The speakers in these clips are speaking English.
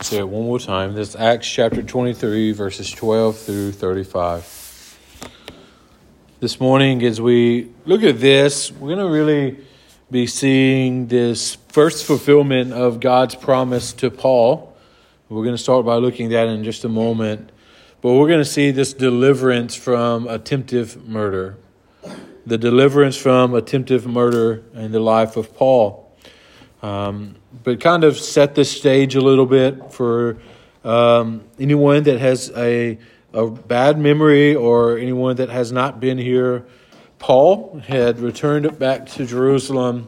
Say it one more time. This is Acts chapter 23, verses 12 through 35. This morning, as we look at this, we're going to really be seeing this first fulfillment of God's promise to Paul. We're going to start by looking at that in just a moment. But we're going to see this deliverance from attempted murder. The deliverance from attempted murder in the life of Paul. Um, but kind of set the stage a little bit for um, anyone that has a, a bad memory or anyone that has not been here. Paul had returned back to Jerusalem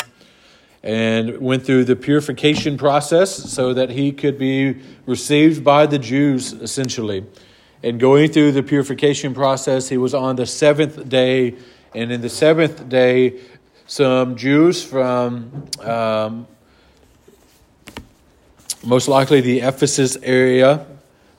and went through the purification process so that he could be received by the Jews, essentially. And going through the purification process, he was on the seventh day. And in the seventh day, some Jews from um, most likely the Ephesus area,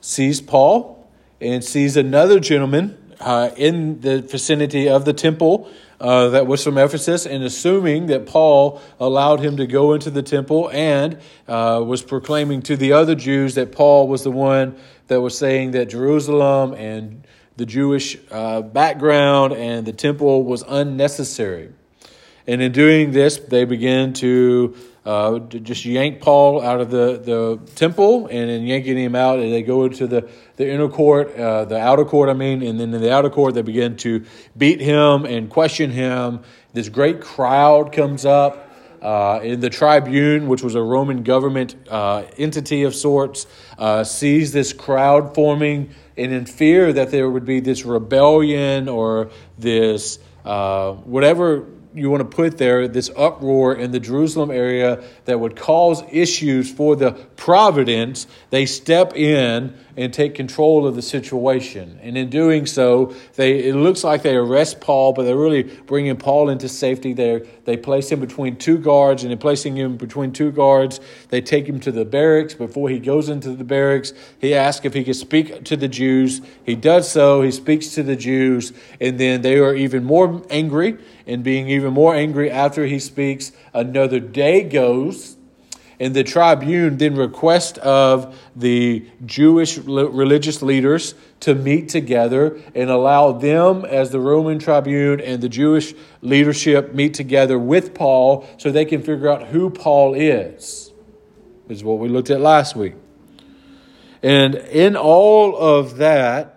sees Paul and sees another gentleman uh, in the vicinity of the temple uh, that was from Ephesus, and assuming that Paul allowed him to go into the temple and uh, was proclaiming to the other Jews that Paul was the one that was saying that Jerusalem and the Jewish uh, background and the temple was unnecessary. And in doing this, they begin to uh, just yank Paul out of the, the temple, and in yanking him out, and they go into the, the inner court, uh, the outer court, I mean, and then in the outer court, they begin to beat him and question him. This great crowd comes up. Uh, in the tribune, which was a Roman government uh, entity of sorts, uh, sees this crowd forming, and in fear that there would be this rebellion or this uh, whatever you want to put there this uproar in the Jerusalem area that would cause issues for the providence, they step in and take control of the situation. And in doing so, they it looks like they arrest Paul, but they're really bringing Paul into safety. They they place him between two guards, and in placing him between two guards, they take him to the barracks. Before he goes into the barracks, he asks if he could speak to the Jews. He does so. He speaks to the Jews, and then they are even more angry. And being even more angry after he speaks, another day goes and the tribune then requests of the Jewish religious leaders to meet together and allow them, as the Roman tribune and the Jewish leadership, meet together with Paul so they can figure out who Paul is. This is what we looked at last week. And in all of that,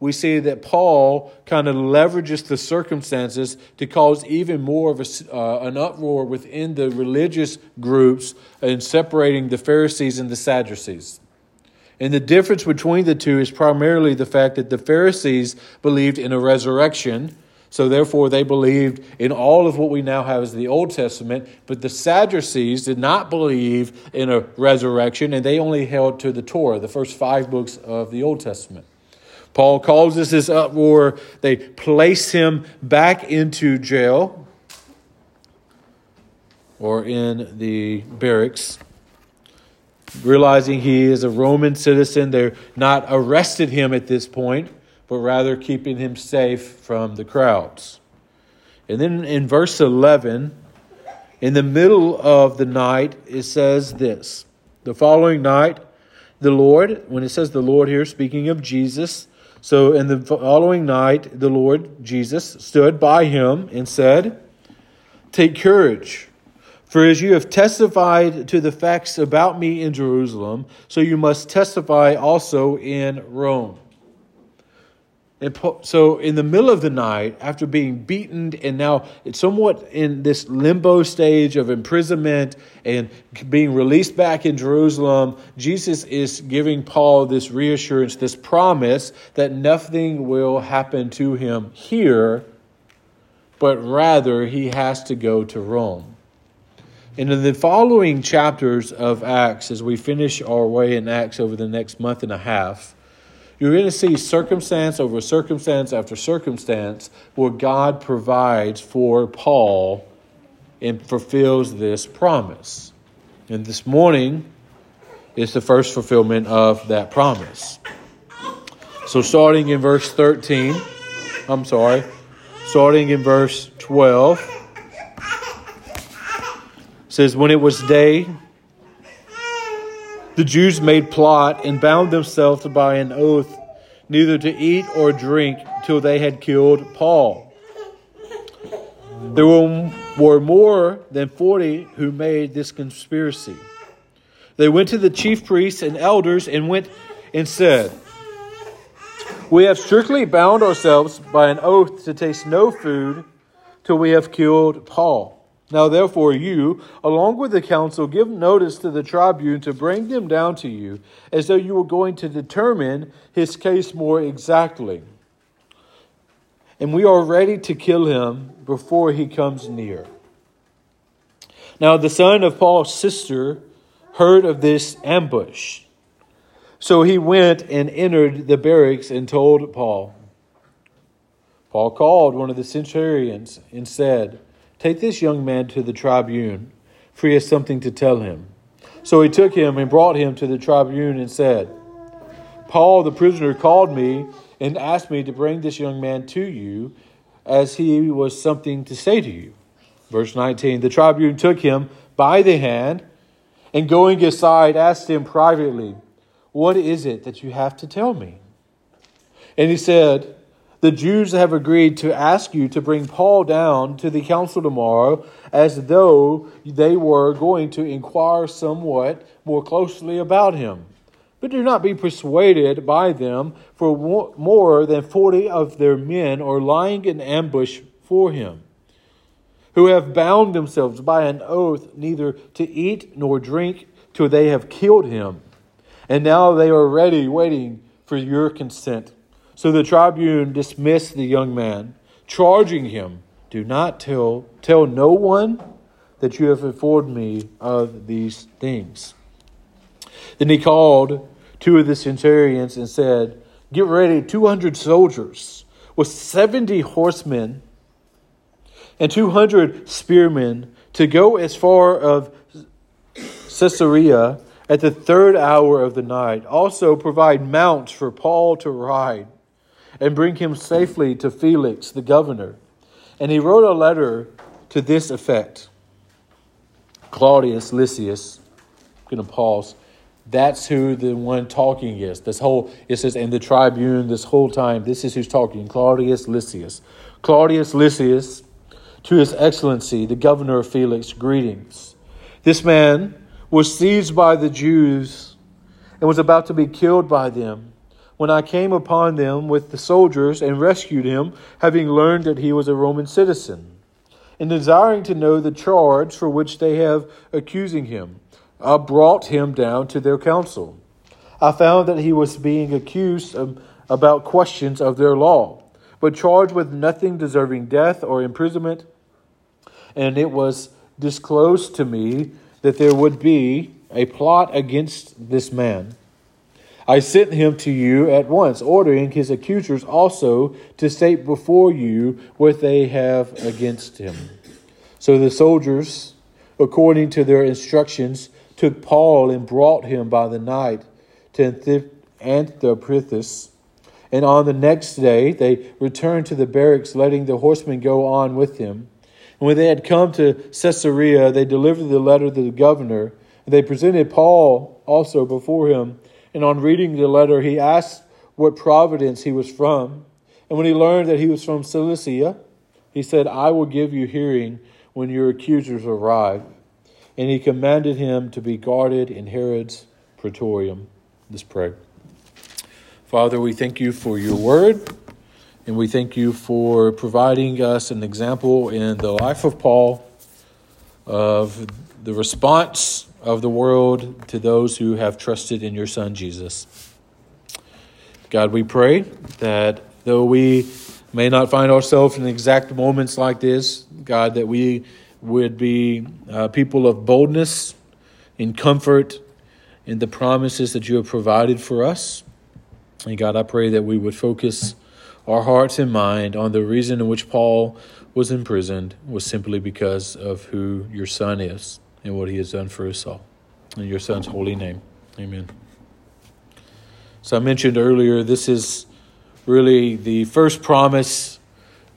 we see that Paul kind of leverages the circumstances to cause even more of a, uh, an uproar within the religious groups in separating the Pharisees and the Sadducees. And the difference between the two is primarily the fact that the Pharisees believed in a resurrection, so therefore they believed in all of what we now have as the Old Testament, but the Sadducees did not believe in a resurrection, and they only held to the Torah, the first five books of the Old Testament. Paul causes this uproar. They place him back into jail or in the barracks. Realizing he is a Roman citizen, they're not arrested him at this point, but rather keeping him safe from the crowds. And then in verse 11, in the middle of the night, it says this The following night, the Lord, when it says the Lord here, speaking of Jesus, so in the following night, the Lord Jesus stood by him and said, Take courage, for as you have testified to the facts about me in Jerusalem, so you must testify also in Rome. And so, in the middle of the night, after being beaten and now it's somewhat in this limbo stage of imprisonment and being released back in Jerusalem, Jesus is giving Paul this reassurance, this promise that nothing will happen to him here, but rather he has to go to Rome. And in the following chapters of Acts, as we finish our way in Acts over the next month and a half, you're going to see circumstance over circumstance after circumstance where God provides for Paul and fulfills this promise. And this morning is the first fulfillment of that promise. So, starting in verse 13, I'm sorry, starting in verse 12, says, When it was day, The Jews made plot and bound themselves by an oath neither to eat or drink till they had killed Paul. There were more than forty who made this conspiracy. They went to the chief priests and elders and went and said, We have strictly bound ourselves by an oath to taste no food till we have killed Paul. Now, therefore, you, along with the council, give notice to the tribune to bring them down to you, as though you were going to determine his case more exactly. And we are ready to kill him before he comes near. Now, the son of Paul's sister heard of this ambush. So he went and entered the barracks and told Paul. Paul called one of the centurions and said, Take this young man to the tribune, for he has something to tell him. So he took him and brought him to the tribune and said, Paul the prisoner called me and asked me to bring this young man to you, as he was something to say to you. Verse 19 The tribune took him by the hand and going aside asked him privately, What is it that you have to tell me? And he said, the Jews have agreed to ask you to bring Paul down to the council tomorrow as though they were going to inquire somewhat more closely about him. But do not be persuaded by them, for more than forty of their men are lying in ambush for him, who have bound themselves by an oath neither to eat nor drink till they have killed him. And now they are ready, waiting for your consent so the tribune dismissed the young man, charging him, Do not tell, tell no one that you have informed me of these things. Then he called two of the centurions and said, Get ready 200 soldiers with 70 horsemen and 200 spearmen to go as far of Caesarea at the third hour of the night. Also provide mounts for Paul to ride and bring him safely to Felix, the governor. And he wrote a letter to this effect Claudius Lysias, I'm going to pause. That's who the one talking is. This whole, it says, in the tribune this whole time, this is who's talking Claudius Lysias. Claudius Lysias, to his excellency, the governor of Felix, greetings. This man was seized by the Jews and was about to be killed by them when I came upon them with the soldiers and rescued him, having learned that he was a Roman citizen, and desiring to know the charge for which they have accusing him, I brought him down to their council. I found that he was being accused of, about questions of their law, but charged with nothing deserving death or imprisonment. And it was disclosed to me that there would be a plot against this man I sent him to you at once, ordering his accusers also to state before you what they have against him. So the soldiers, according to their instructions, took Paul and brought him by the night to Antipatris. And on the next day they returned to the barracks, letting the horsemen go on with him. And when they had come to Caesarea, they delivered the letter to the governor, and they presented Paul also before him. And on reading the letter, he asked what providence he was from. And when he learned that he was from Cilicia, he said, I will give you hearing when your accusers arrive. And he commanded him to be guarded in Herod's praetorium. Let's pray. Father, we thank you for your word, and we thank you for providing us an example in the life of Paul of the response of the world to those who have trusted in your Son, Jesus. God, we pray that though we may not find ourselves in exact moments like this, God, that we would be uh, people of boldness in comfort in the promises that you have provided for us. And God, I pray that we would focus our hearts and mind on the reason in which Paul was imprisoned was simply because of who your Son is and what he has done for us all. In your Son's holy name. Amen. So I mentioned earlier, this is really the first promise,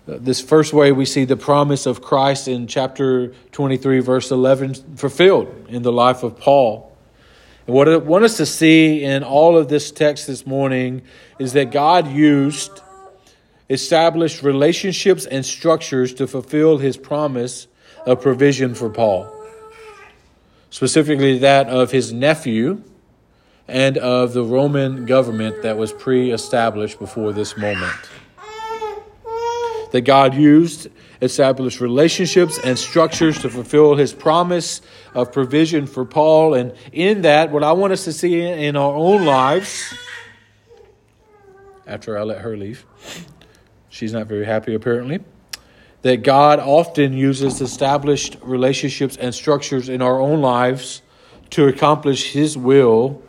uh, this first way we see the promise of Christ in chapter 23, verse 11, fulfilled in the life of Paul. And what I want us to see in all of this text this morning is that God used established relationships and structures to fulfill his promise of provision for Paul, specifically that of his nephew and of the Roman government that was pre established before this moment. That God used established relationships and structures to fulfill his promise of provision for Paul. And in that, what I want us to see in our own lives, after I let her leave, she's not very happy apparently, that God often uses established relationships and structures in our own lives to accomplish his will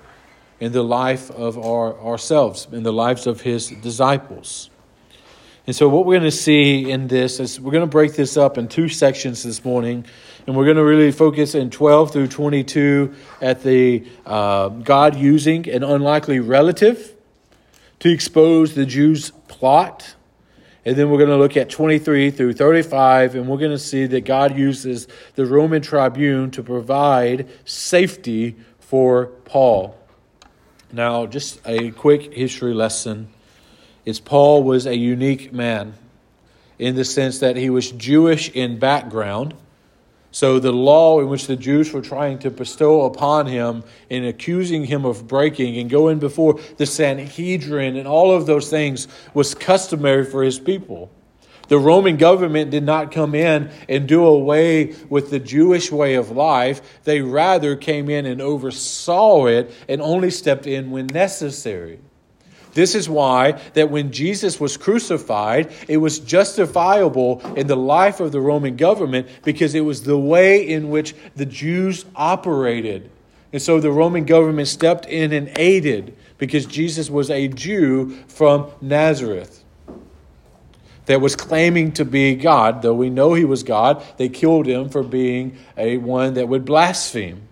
in the life of our, ourselves, in the lives of his disciples. And so, what we're going to see in this is we're going to break this up in two sections this morning, and we're going to really focus in 12 through 22 at the uh, God using an unlikely relative to expose the Jews' plot. And then we're going to look at 23 through 35, and we're going to see that God uses the Roman tribune to provide safety for Paul. Now, just a quick history lesson is Paul was a unique man in the sense that he was Jewish in background. So the law in which the Jews were trying to bestow upon him in accusing him of breaking and going before the Sanhedrin and all of those things was customary for his people. The Roman government did not come in and do away with the Jewish way of life. They rather came in and oversaw it and only stepped in when necessary. This is why that when Jesus was crucified, it was justifiable in the life of the Roman government because it was the way in which the Jews operated. And so the Roman government stepped in and aided because Jesus was a Jew from Nazareth that was claiming to be God. Though we know he was God, they killed him for being a one that would blaspheme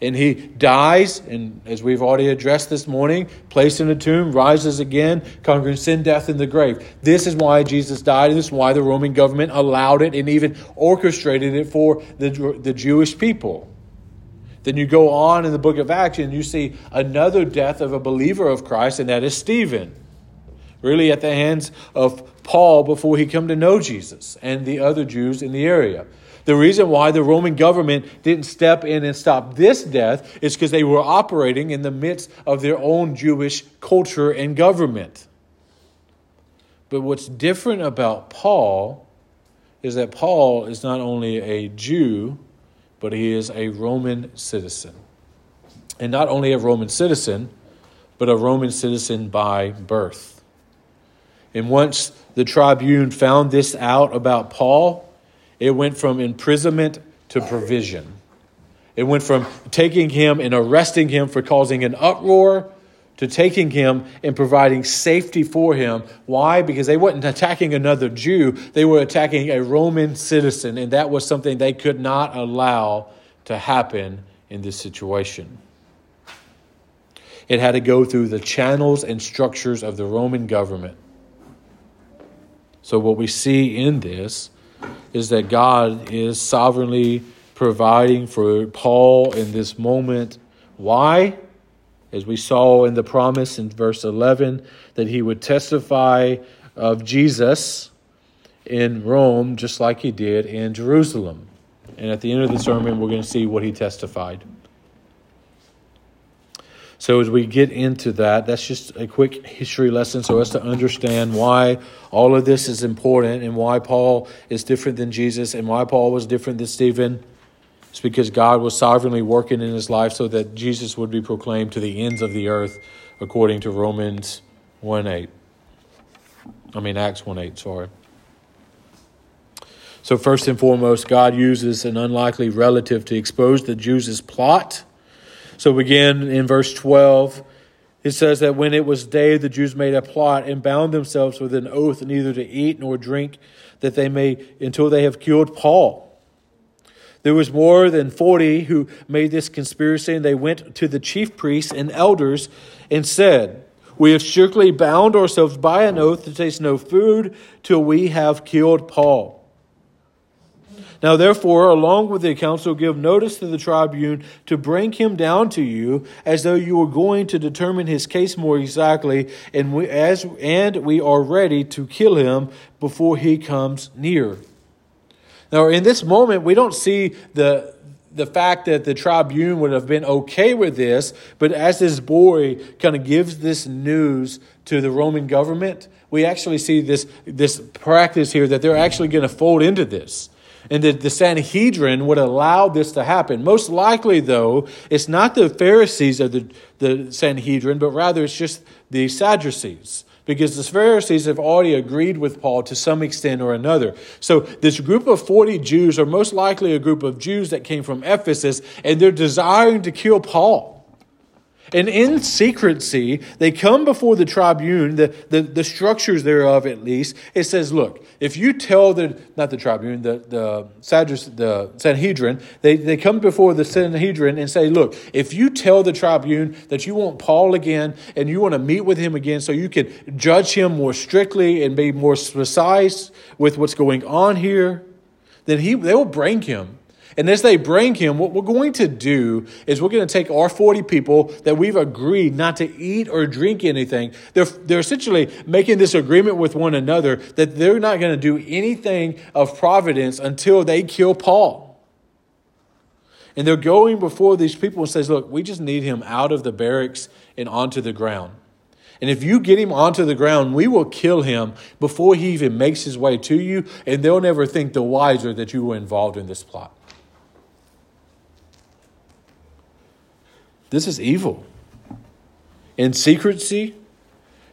and he dies, and as we've already addressed this morning, placed in a tomb, rises again, conquering sin, death, and the grave. This is why Jesus died, and this is why the Roman government allowed it and even orchestrated it for the, the Jewish people. Then you go on in the book of Acts, and you see another death of a believer of Christ, and that is Stephen. Really, at the hands of Paul before he come to know Jesus and the other Jews in the area. The reason why the Roman government didn't step in and stop this death is because they were operating in the midst of their own Jewish culture and government. But what's different about Paul is that Paul is not only a Jew, but he is a Roman citizen. And not only a Roman citizen, but a Roman citizen by birth. And once the tribune found this out about Paul, it went from imprisonment to provision. It went from taking him and arresting him for causing an uproar to taking him and providing safety for him. Why? Because they weren't attacking another Jew, they were attacking a Roman citizen, and that was something they could not allow to happen in this situation. It had to go through the channels and structures of the Roman government. So, what we see in this is that God is sovereignly providing for Paul in this moment. Why? As we saw in the promise in verse 11, that he would testify of Jesus in Rome just like he did in Jerusalem. And at the end of the sermon, we're going to see what he testified. So, as we get into that, that's just a quick history lesson so as to understand why all of this is important and why Paul is different than Jesus and why Paul was different than Stephen. It's because God was sovereignly working in his life so that Jesus would be proclaimed to the ends of the earth, according to Romans 1 8. I mean, Acts 1 8, sorry. So, first and foremost, God uses an unlikely relative to expose the Jews' plot so again in verse 12, it says that when it was day, the Jews made a plot and bound themselves with an oath neither to eat nor drink that they may until they have killed Paul. There was more than 40 who made this conspiracy, and they went to the chief priests and elders and said, We have strictly bound ourselves by an oath to taste no food till we have killed Paul. Now, therefore, along with the council, give notice to the tribune to bring him down to you, as though you were going to determine his case more exactly, and we, as, and we are ready to kill him before he comes near. Now, in this moment, we don't see the, the fact that the tribune would have been okay with this, but as this boy kind of gives this news to the Roman government, we actually see this, this practice here that they're actually going to fold into this and that the Sanhedrin would allow this to happen. Most likely, though, it's not the Pharisees of the, the Sanhedrin, but rather it's just the Sadducees. Because the Pharisees have already agreed with Paul to some extent or another. So, this group of 40 Jews are most likely a group of Jews that came from Ephesus, and they're desiring to kill Paul. And in secrecy, they come before the tribune, the, the, the structures thereof at least. It says, look, if you tell the, not the tribune, the, the, Sadduce, the Sanhedrin, they, they come before the Sanhedrin and say, look, if you tell the tribune that you want Paul again and you want to meet with him again so you can judge him more strictly and be more precise with what's going on here, then he, they will bring him and as they bring him, what we're going to do is we're going to take our 40 people that we've agreed not to eat or drink anything. They're, they're essentially making this agreement with one another that they're not going to do anything of providence until they kill Paul. And they're going before these people and says, look, we just need him out of the barracks and onto the ground. And if you get him onto the ground, we will kill him before he even makes his way to you, and they'll never think the wiser that you were involved in this plot. This is evil. In secrecy,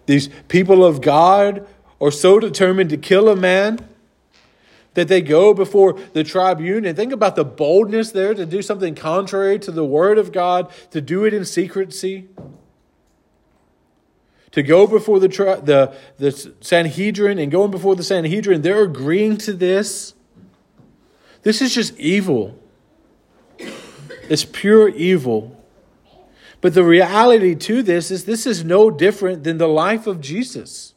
these people of God are so determined to kill a man that they go before the tribune and think about the boldness there to do something contrary to the word of God, to do it in secrecy. To go before the, the, the Sanhedrin and going before the Sanhedrin, they're agreeing to this. This is just evil. It's pure evil. But the reality to this is this is no different than the life of Jesus.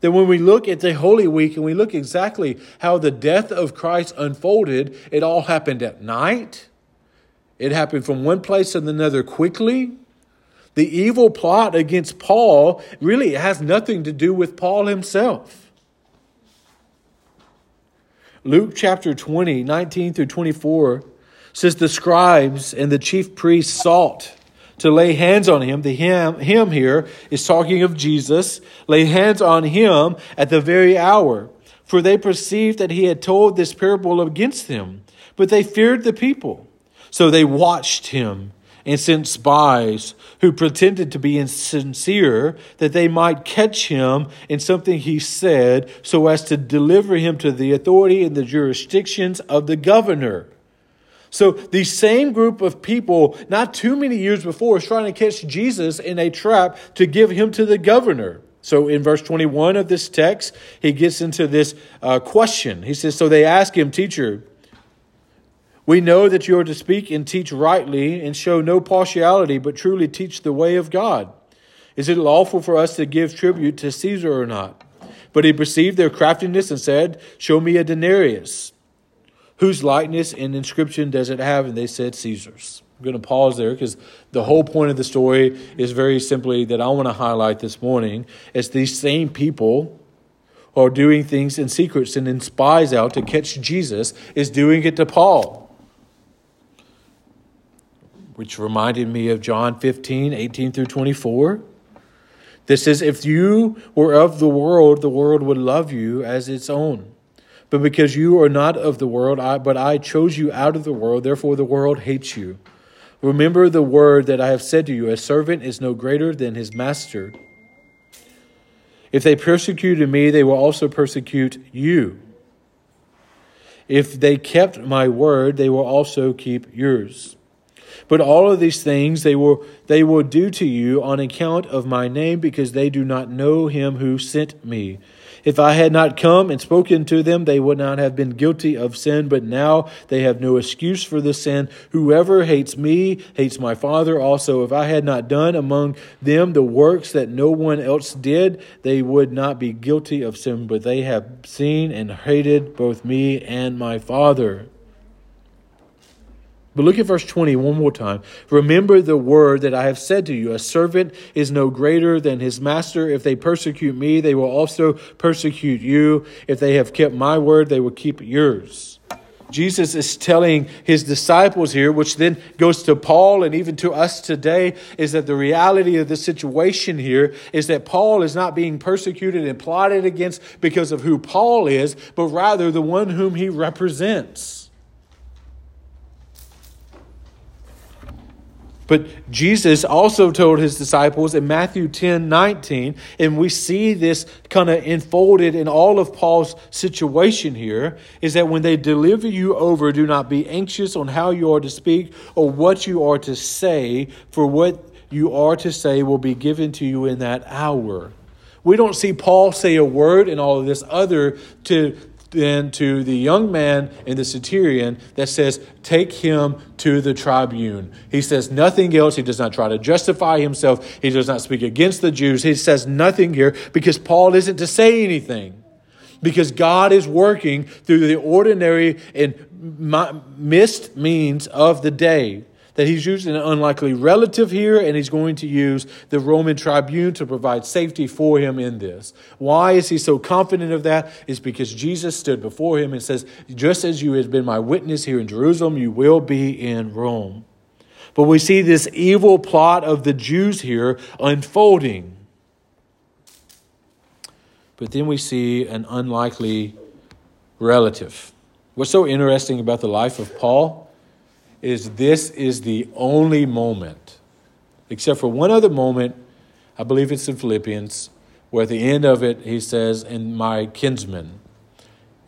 That when we look at the Holy Week and we look exactly how the death of Christ unfolded, it all happened at night. It happened from one place to another quickly. The evil plot against Paul really has nothing to do with Paul himself. Luke chapter 20, 19 through 24 says the scribes and the chief priests sought to lay hands on him. The him, him here is talking of Jesus. Lay hands on him at the very hour. For they perceived that he had told this parable against them, but they feared the people. So they watched him and sent spies who pretended to be insincere that they might catch him in something he said so as to deliver him to the authority and the jurisdictions of the governor. So the same group of people, not too many years before, is trying to catch Jesus in a trap to give him to the governor. So in verse 21 of this text, he gets into this uh, question. He says, So they ask him, Teacher, we know that you are to speak and teach rightly and show no partiality, but truly teach the way of God. Is it lawful for us to give tribute to Caesar or not? But he perceived their craftiness and said, Show me a denarius. Whose likeness and inscription does it have? And they said, Caesar's. I'm going to pause there because the whole point of the story is very simply that I want to highlight this morning. It's these same people are doing things in secret, sending spies out to catch Jesus, is doing it to Paul. Which reminded me of John 15, 18 through 24. This is If you were of the world, the world would love you as its own. But because you are not of the world, I, but I chose you out of the world, therefore the world hates you. Remember the word that I have said to you a servant is no greater than his master. If they persecuted me, they will also persecute you. If they kept my word, they will also keep yours. But all of these things they will, they will do to you on account of my name, because they do not know him who sent me. If I had not come and spoken to them, they would not have been guilty of sin, but now they have no excuse for the sin. Whoever hates me hates my Father also. If I had not done among them the works that no one else did, they would not be guilty of sin, but they have seen and hated both me and my Father. But look at verse 20 one more time. Remember the word that I have said to you A servant is no greater than his master. If they persecute me, they will also persecute you. If they have kept my word, they will keep yours. Jesus is telling his disciples here, which then goes to Paul and even to us today, is that the reality of the situation here is that Paul is not being persecuted and plotted against because of who Paul is, but rather the one whom he represents. But Jesus also told his disciples in Matthew 10 19, and we see this kind of enfolded in all of Paul's situation here, is that when they deliver you over, do not be anxious on how you are to speak or what you are to say, for what you are to say will be given to you in that hour. We don't see Paul say a word in all of this other to then to the young man in the centurion that says, Take him to the tribune. He says nothing else. He does not try to justify himself. He does not speak against the Jews. He says nothing here because Paul isn't to say anything. Because God is working through the ordinary and missed means of the day that he's using an unlikely relative here, and he's going to use the Roman tribune to provide safety for him in this. Why is he so confident of that? Is because Jesus stood before him and says, Just as you have been my witness here in Jerusalem, you will be in Rome. But we see this evil plot of the Jews here unfolding. But then we see an unlikely relative. What's so interesting about the life of Paul is this is the only moment, except for one other moment, I believe it's in Philippians, where at the end of it he says, "And my kinsmen."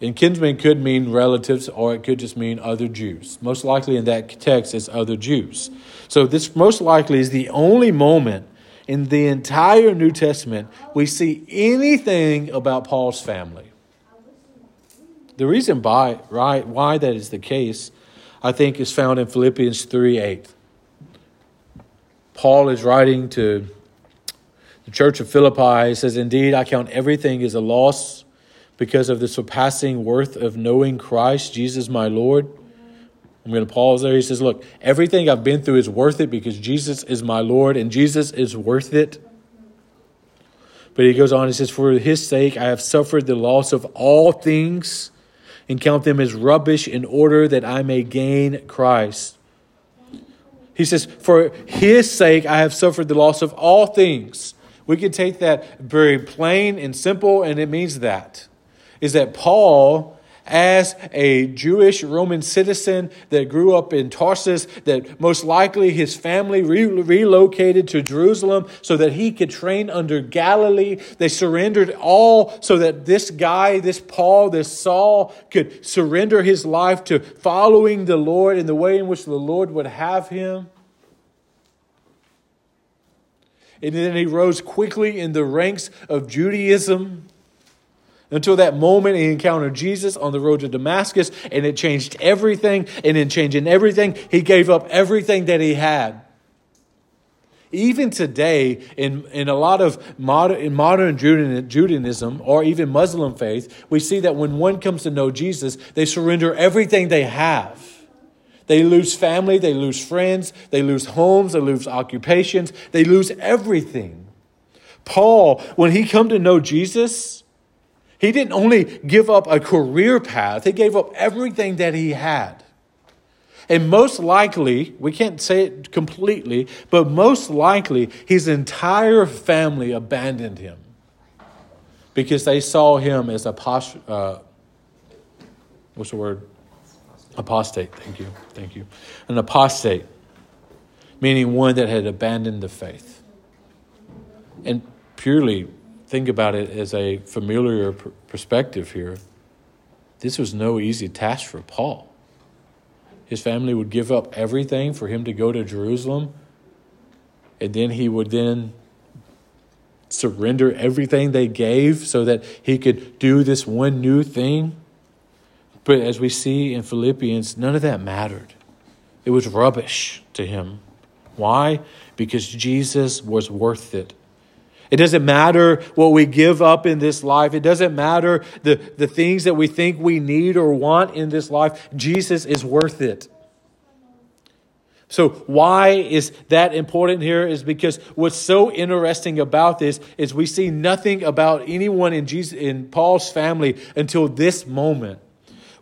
And kinsmen could mean relatives or it could just mean other Jews. Most likely in that text, it's other Jews. So, this most likely is the only moment in the entire New Testament we see anything about Paul's family. The reason by, right, why that is the case I think is found in Philippians 3 8. Paul is writing to the church of Philippi. He says, Indeed, I count everything as a loss because of the surpassing worth of knowing Christ, Jesus my Lord. I'm going to pause there. He says, Look, everything I've been through is worth it because Jesus is my Lord and Jesus is worth it. But he goes on, he says, For his sake I have suffered the loss of all things and count them as rubbish in order that I may gain Christ. He says, For his sake I have suffered the loss of all things. We can take that very plain and simple, and it means that. Is that Paul as a Jewish Roman citizen that grew up in Tarsus, that most likely his family re- relocated to Jerusalem so that he could train under Gamaliel. They surrendered all so that this guy, this Paul, this Saul, could surrender his life to following the Lord in the way in which the Lord would have him. And then he rose quickly in the ranks of Judaism until that moment he encountered Jesus on the road to Damascus and it changed everything. And in changing everything, he gave up everything that he had. Even today, in, in a lot of modern, in modern Judaism or even Muslim faith, we see that when one comes to know Jesus, they surrender everything they have. They lose family, they lose friends, they lose homes, they lose occupations, they lose everything. Paul, when he come to know Jesus, he didn't only give up a career path, he gave up everything that he had. And most likely, we can't say it completely, but most likely, his entire family abandoned him because they saw him as a uh, what's the word? Apostate. Thank you. Thank you. An apostate, meaning one that had abandoned the faith. And purely think about it as a familiar perspective here, this was no easy task for Paul. His family would give up everything for him to go to Jerusalem, and then he would then surrender everything they gave so that he could do this one new thing. But as we see in Philippians, none of that mattered. It was rubbish to him. Why? Because Jesus was worth it. It doesn't matter what we give up in this life. It doesn't matter the, the things that we think we need or want in this life. Jesus is worth it. So, why is that important here? Is because what's so interesting about this is we see nothing about anyone in Jesus in Paul's family until this moment,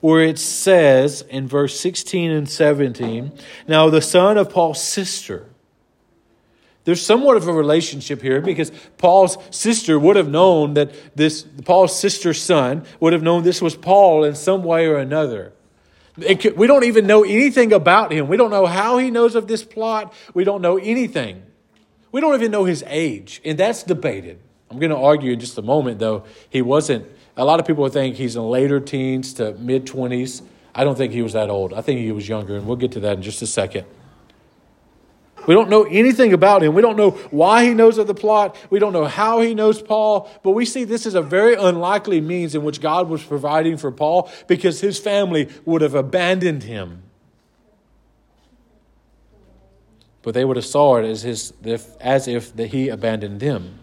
where it says in verse 16 and 17, now the son of Paul's sister. There's somewhat of a relationship here because Paul's sister would have known that this, Paul's sister's son would have known this was Paul in some way or another. Could, we don't even know anything about him. We don't know how he knows of this plot. We don't know anything. We don't even know his age, and that's debated. I'm going to argue in just a moment, though. He wasn't, a lot of people think he's in later teens to mid 20s. I don't think he was that old. I think he was younger, and we'll get to that in just a second. We don't know anything about him. We don't know why he knows of the plot. We don't know how he knows Paul. But we see this is a very unlikely means in which God was providing for Paul because his family would have abandoned him. But they would have saw it as, his, as if that he abandoned them.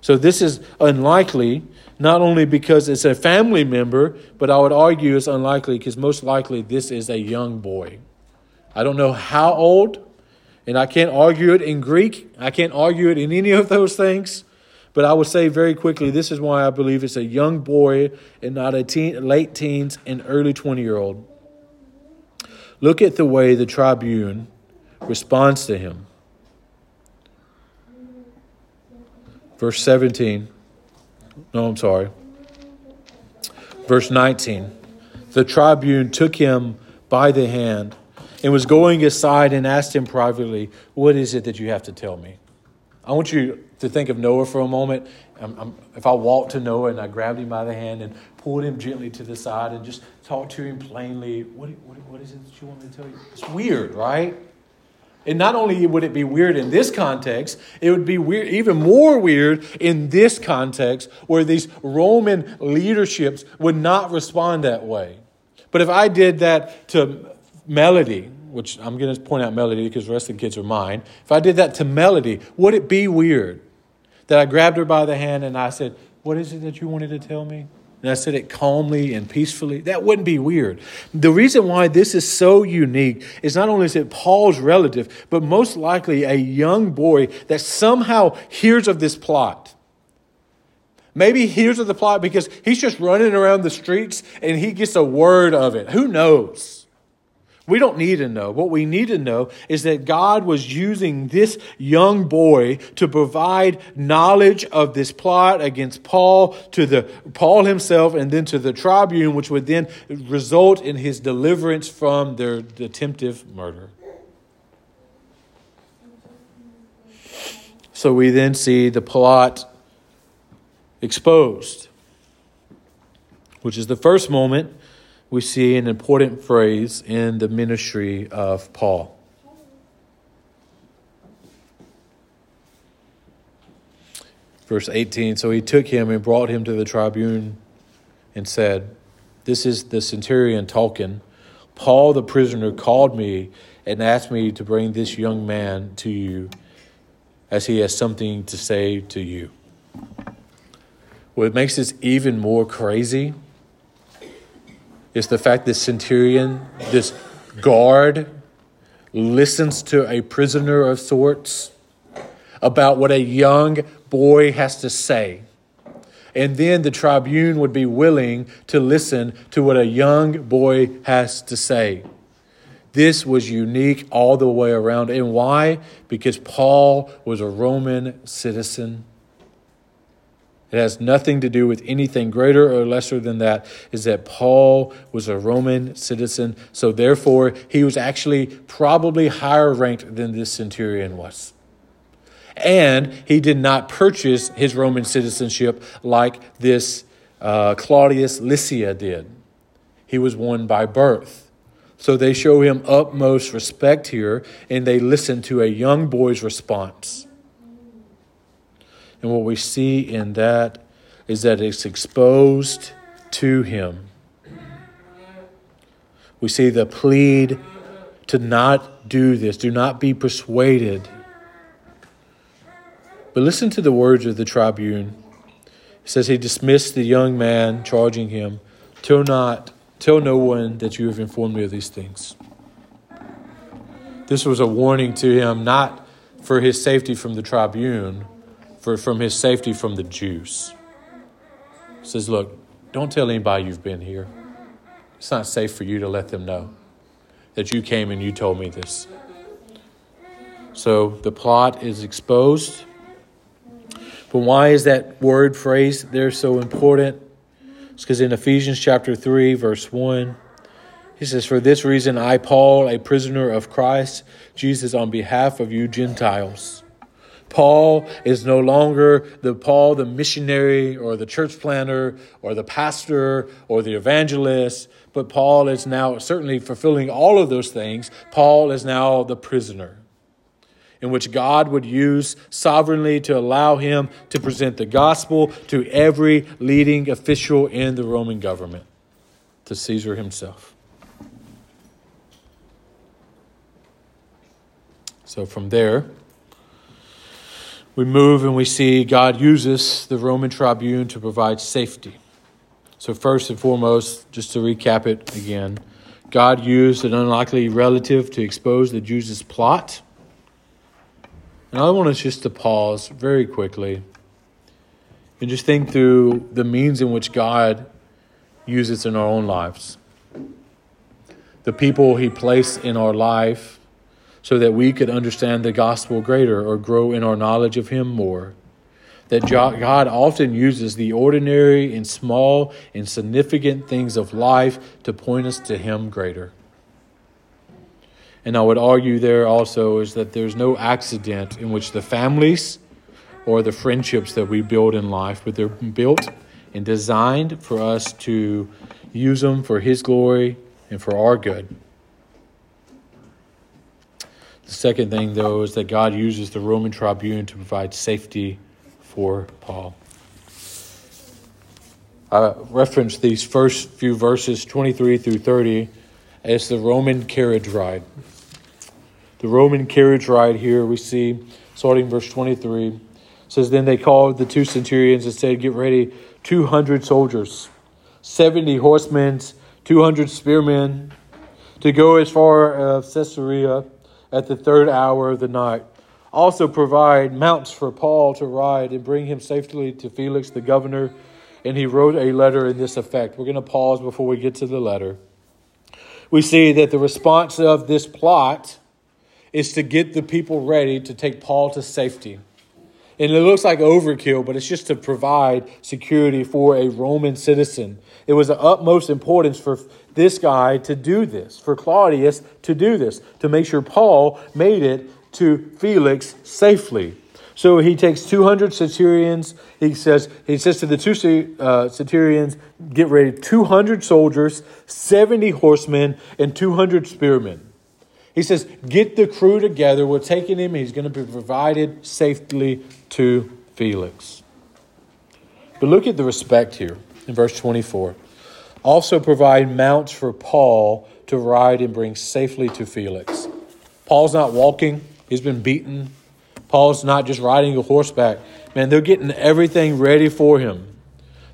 So this is unlikely, not only because it's a family member, but I would argue it's unlikely because most likely this is a young boy. I don't know how old, and I can't argue it in Greek. I can't argue it in any of those things. But I would say very quickly this is why I believe it's a young boy and not a teen, late teens and early 20 year old. Look at the way the tribune responds to him. Verse 17. No, I'm sorry. Verse 19. The tribune took him by the hand and was going aside and asked him privately, What is it that you have to tell me? I want you to think of Noah for a moment. I'm, I'm, if I walked to Noah and I grabbed him by the hand and pulled him gently to the side and just talked to him plainly, what, what, what is it that you want me to tell you? It's weird, right? And not only would it be weird in this context, it would be weird, even more weird in this context where these Roman leaderships would not respond that way. But if I did that to Melody, which I'm going to point out Melody because the rest of the kids are mine, if I did that to Melody, would it be weird that I grabbed her by the hand and I said, What is it that you wanted to tell me? And I said it calmly and peacefully. That wouldn't be weird. The reason why this is so unique is not only is it Paul's relative, but most likely a young boy that somehow hears of this plot. Maybe hears of the plot because he's just running around the streets and he gets a word of it. Who knows? We don't need to know. What we need to know is that God was using this young boy to provide knowledge of this plot against Paul to the Paul himself and then to the tribune, which would then result in his deliverance from their attempted murder. So we then see the plot exposed, which is the first moment we see an important phrase in the ministry of Paul. Verse 18 So he took him and brought him to the tribune and said, This is the centurion talking. Paul the prisoner called me and asked me to bring this young man to you as he has something to say to you. What makes this even more crazy is the fact that centurion, this guard, listens to a prisoner of sorts about what a young boy has to say. And then the tribune would be willing to listen to what a young boy has to say. This was unique all the way around. And why? Because Paul was a Roman citizen. It has nothing to do with anything greater or lesser than that, is that Paul was a Roman citizen. So therefore, he was actually probably higher ranked than this centurion was. And he did not purchase his Roman citizenship like this uh, Claudius Lysia did. He was one by birth. So they show him utmost respect here, and they listen to a young boy's response. And what we see in that is that it's exposed to him. We see the plead to not do this, do not be persuaded. But listen to the words of the tribune. It says he dismissed the young man, charging him, Tell not, tell no one that you have informed me of these things. This was a warning to him, not for his safety from the tribune, for from his safety from the Jews. He says, Look, don't tell anybody you've been here. It's not safe for you to let them know that you came and you told me this. So the plot is exposed. But why is that word phrase there so important? It's because in Ephesians chapter 3, verse 1, he says, For this reason, I, Paul, a prisoner of Christ Jesus, on behalf of you Gentiles. Paul is no longer the Paul, the missionary or the church planter or the pastor or the evangelist, but Paul is now certainly fulfilling all of those things. Paul is now the prisoner in which God would use sovereignly to allow him to present the gospel to every leading official in the Roman government, to Caesar himself. So from there, we move and we see God uses the Roman tribune to provide safety. So, first and foremost, just to recap it again, God used an unlikely relative to expose the Jews' plot. And I want us just to pause very quickly and just think through the means in which God uses in our own lives. The people He placed in our life so that we could understand the gospel greater or grow in our knowledge of Him more. That God often uses the ordinary and small and significant things of life to point us to Him greater. And I would argue there also is that there's no accident in which the families or the friendships that we build in life, but they're built and designed for us to use them for His glory and for our good. The second thing, though, is that God uses the Roman tribune to provide safety for Paul. I referenced these first few verses, 23 through 30, as the Roman carriage ride. The Roman carriage ride here we see, starting verse 23, says, Then they called the two centurions and said, Get ready, 200 soldiers, 70 horsemen, 200 spearmen, to go as far as Caesarea at the third hour of the night. Also, provide mounts for Paul to ride and bring him safely to Felix the governor. And he wrote a letter in this effect. We're going to pause before we get to the letter. We see that the response of this plot is to get the people ready to take Paul to safety. And it looks like overkill, but it's just to provide security for a Roman citizen. It was of utmost importance for this guy to do this, for Claudius to do this, to make sure Paul made it to Felix safely. So he takes 200 centurions. He says, he says to the two uh, centurions, get ready 200 soldiers, 70 horsemen, and 200 spearmen. He says, get the crew together. We're taking him. He's going to be provided safely to Felix. But look at the respect here in verse 24 also provide mounts for Paul to ride and bring safely to Felix. Paul's not walking, he's been beaten. Paul's not just riding a horseback. Man, they're getting everything ready for him.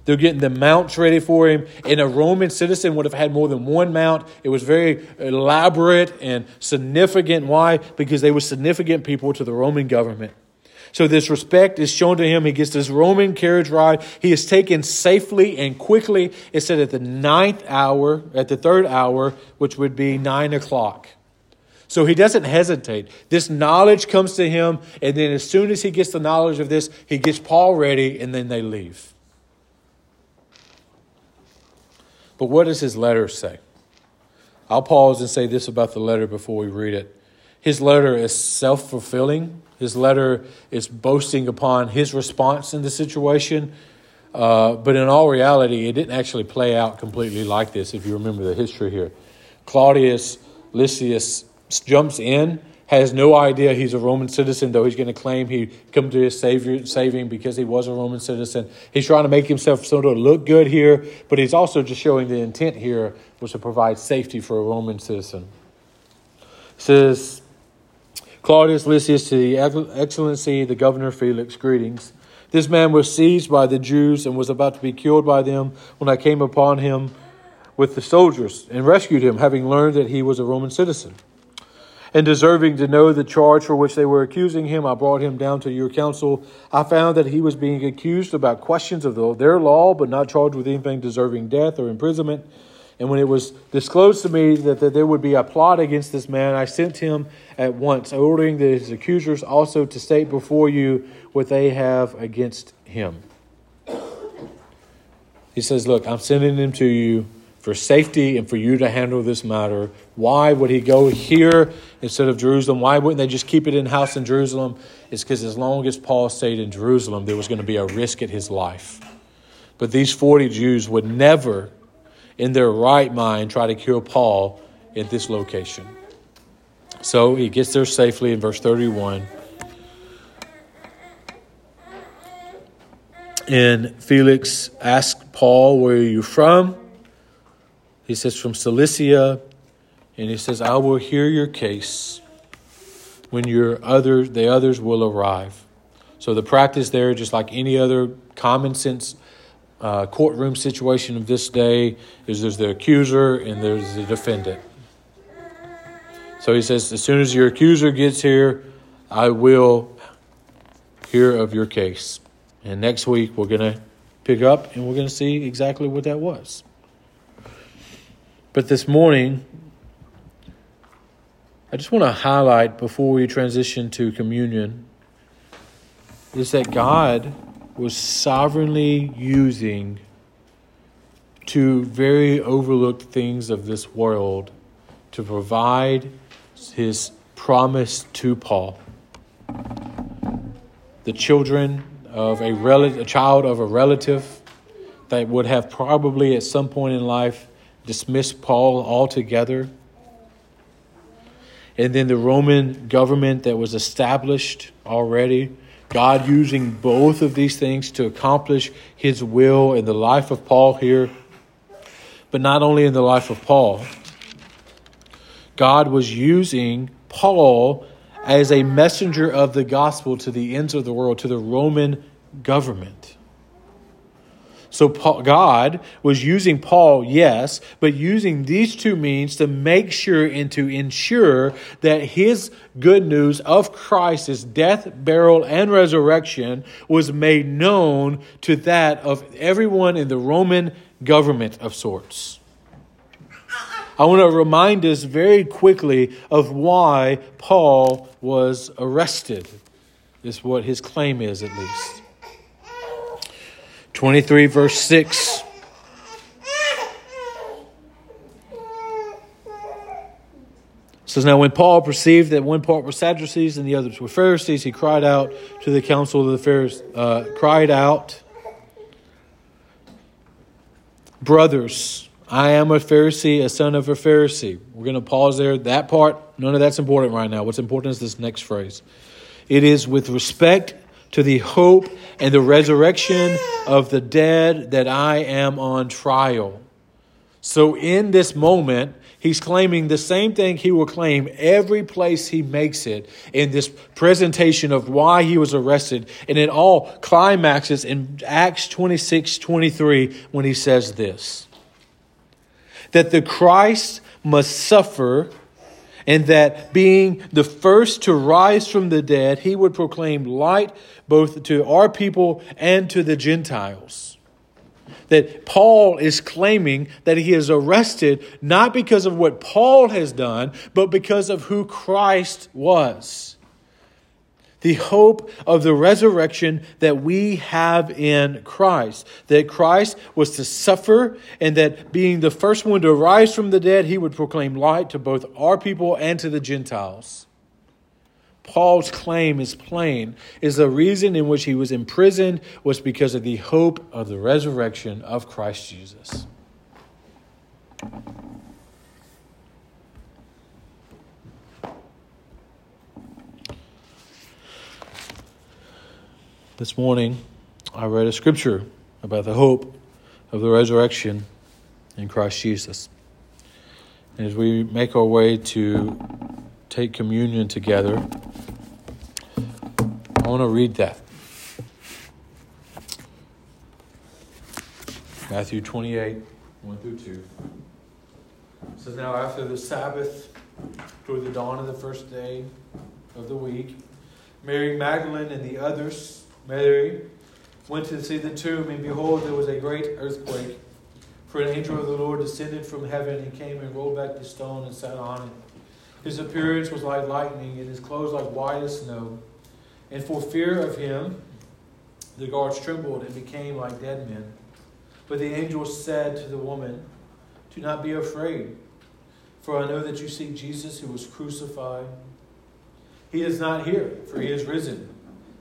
They're getting the mounts ready for him. And a Roman citizen would have had more than one mount. It was very elaborate and significant. Why? Because they were significant people to the Roman government. So this respect is shown to him. He gets this Roman carriage ride. He is taken safely and quickly. It said at the ninth hour, at the third hour, which would be nine o'clock. So he doesn't hesitate. This knowledge comes to him, and then as soon as he gets the knowledge of this, he gets Paul ready, and then they leave. But what does his letter say? I'll pause and say this about the letter before we read it. His letter is self fulfilling his letter is boasting upon his response in the situation. Uh, but in all reality, it didn't actually play out completely like this, if you remember the history here. Claudius Lysias jumps in has no idea he's a Roman citizen, though he's going to claim he come to his savior, saving because he was a Roman citizen. He's trying to make himself sort of look good here, but he's also just showing the intent here was to provide safety for a Roman citizen. It says, Claudius Lysias to the Excellency, the Governor Felix, greetings. This man was seized by the Jews and was about to be killed by them when I came upon him with the soldiers and rescued him, having learned that he was a Roman citizen and deserving to know the charge for which they were accusing him, I brought him down to your council. I found that he was being accused about questions of their law, but not charged with anything deserving death or imprisonment. And when it was disclosed to me that, that there would be a plot against this man, I sent him at once, ordering that his accusers also to state before you what they have against him. He says, Look, I'm sending him to you for safety and for you to handle this matter. Why would he go here instead of Jerusalem? Why wouldn't they just keep it in house in Jerusalem? It's because as long as Paul stayed in Jerusalem, there was going to be a risk at his life. But these 40 Jews would never, in their right mind, try to kill Paul at this location. So he gets there safely in verse 31. And Felix asked Paul, Where are you from? He says, From Cilicia. And he says, I will hear your case when your other, the others will arrive. So the practice there, just like any other common sense uh, courtroom situation of this day, is there's the accuser and there's the defendant. So he says, as soon as your accuser gets here, I will hear of your case. And next week we're going to pick up and we're going to see exactly what that was. But this morning, I just want to highlight before we transition to communion is that God was sovereignly using two very overlooked things of this world to provide his promise to Paul. The children of a, rel- a child of a relative that would have probably at some point in life dismissed Paul altogether. And then the Roman government that was established already, God using both of these things to accomplish his will in the life of Paul here, but not only in the life of Paul. God was using Paul as a messenger of the gospel to the ends of the world, to the Roman government. So Paul, God was using Paul, yes, but using these two means to make sure and to ensure that his good news of Christ's death, burial, and resurrection was made known to that of everyone in the Roman government of sorts. I want to remind us very quickly of why Paul was arrested, is what his claim is, at least. 23, verse 6. says, Now when Paul perceived that one part were Sadducees and the others were Pharisees, he cried out to the council of the Pharisees, uh, cried out, Brothers, I am a Pharisee, a son of a Pharisee. We're going to pause there. That part, none of that's important right now. What's important is this next phrase. It is with respect to the hope and the resurrection of the dead that I am on trial. So, in this moment, he's claiming the same thing he will claim every place he makes it in this presentation of why he was arrested. And it all climaxes in Acts 26 23 when he says this that the Christ must suffer and that being the first to rise from the dead, he would proclaim light both to our people and to the Gentiles. That Paul is claiming that he is arrested not because of what Paul has done, but because of who Christ was the hope of the resurrection that we have in Christ. That Christ was to suffer, and that being the first one to rise from the dead, he would proclaim light to both our people and to the Gentiles. Paul's claim is plain is the reason in which he was imprisoned was because of the hope of the resurrection of Christ Jesus. This morning, I read a scripture about the hope of the resurrection in Christ Jesus. And as we make our way to take communion together, I want to read that. Matthew 28, 1 through 2. It says, Now after the Sabbath, toward the dawn of the first day of the week, Mary Magdalene and the others Mary went to see the tomb, and behold, there was a great earthquake. For an angel of the Lord descended from heaven and came and rolled back the stone and sat on it. His appearance was like lightning, and his clothes like white as snow. And for fear of him, the guards trembled and became like dead men. But the angel said to the woman, Do not be afraid, for I know that you seek Jesus who was crucified. He is not here, for he is risen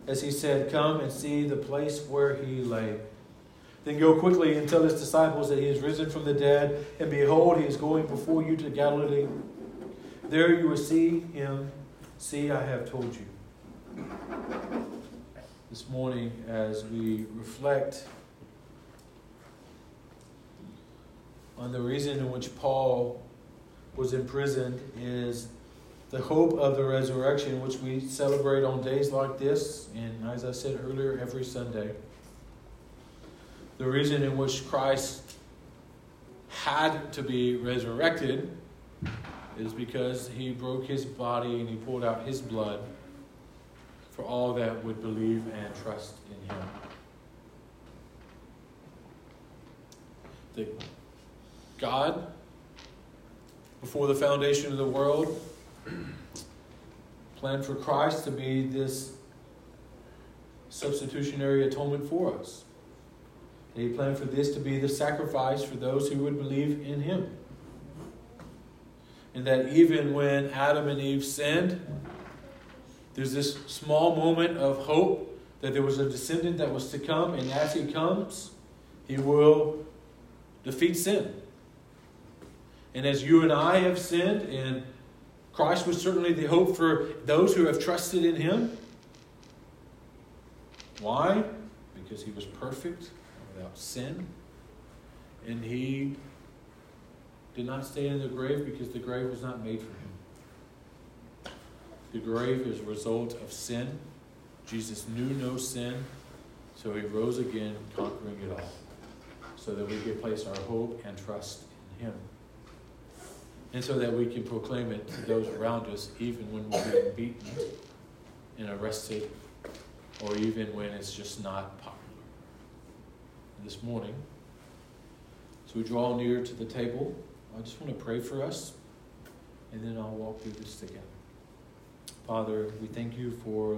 as he said, Come and see the place where he lay. Then go quickly and tell his disciples that he is risen from the dead, and behold, he is going before you to Galilee. There you will see him. See, I have told you. This morning, as we reflect on the reason in which Paul was imprisoned, is the hope of the resurrection, which we celebrate on days like this, and as I said earlier, every Sunday. The reason in which Christ had to be resurrected is because he broke his body and he poured out his blood for all that would believe and trust in him. That God, before the foundation of the world, planned for Christ to be this substitutionary atonement for us. And he planned for this to be the sacrifice for those who would believe in him. And that even when Adam and Eve sinned, there's this small moment of hope that there was a descendant that was to come, and as he comes, he will defeat sin. And as you and I have sinned and Christ was certainly the hope for those who have trusted in him. Why? Because he was perfect without sin. And he did not stay in the grave because the grave was not made for him. The grave is a result of sin. Jesus knew no sin, so he rose again, conquering it all, so that we could place our hope and trust in him and so that we can proclaim it to those around us, even when we're being beaten and arrested, or even when it's just not popular. This morning, so we draw near to the table. I just want to pray for us, and then I'll walk through this together. Father, we thank you for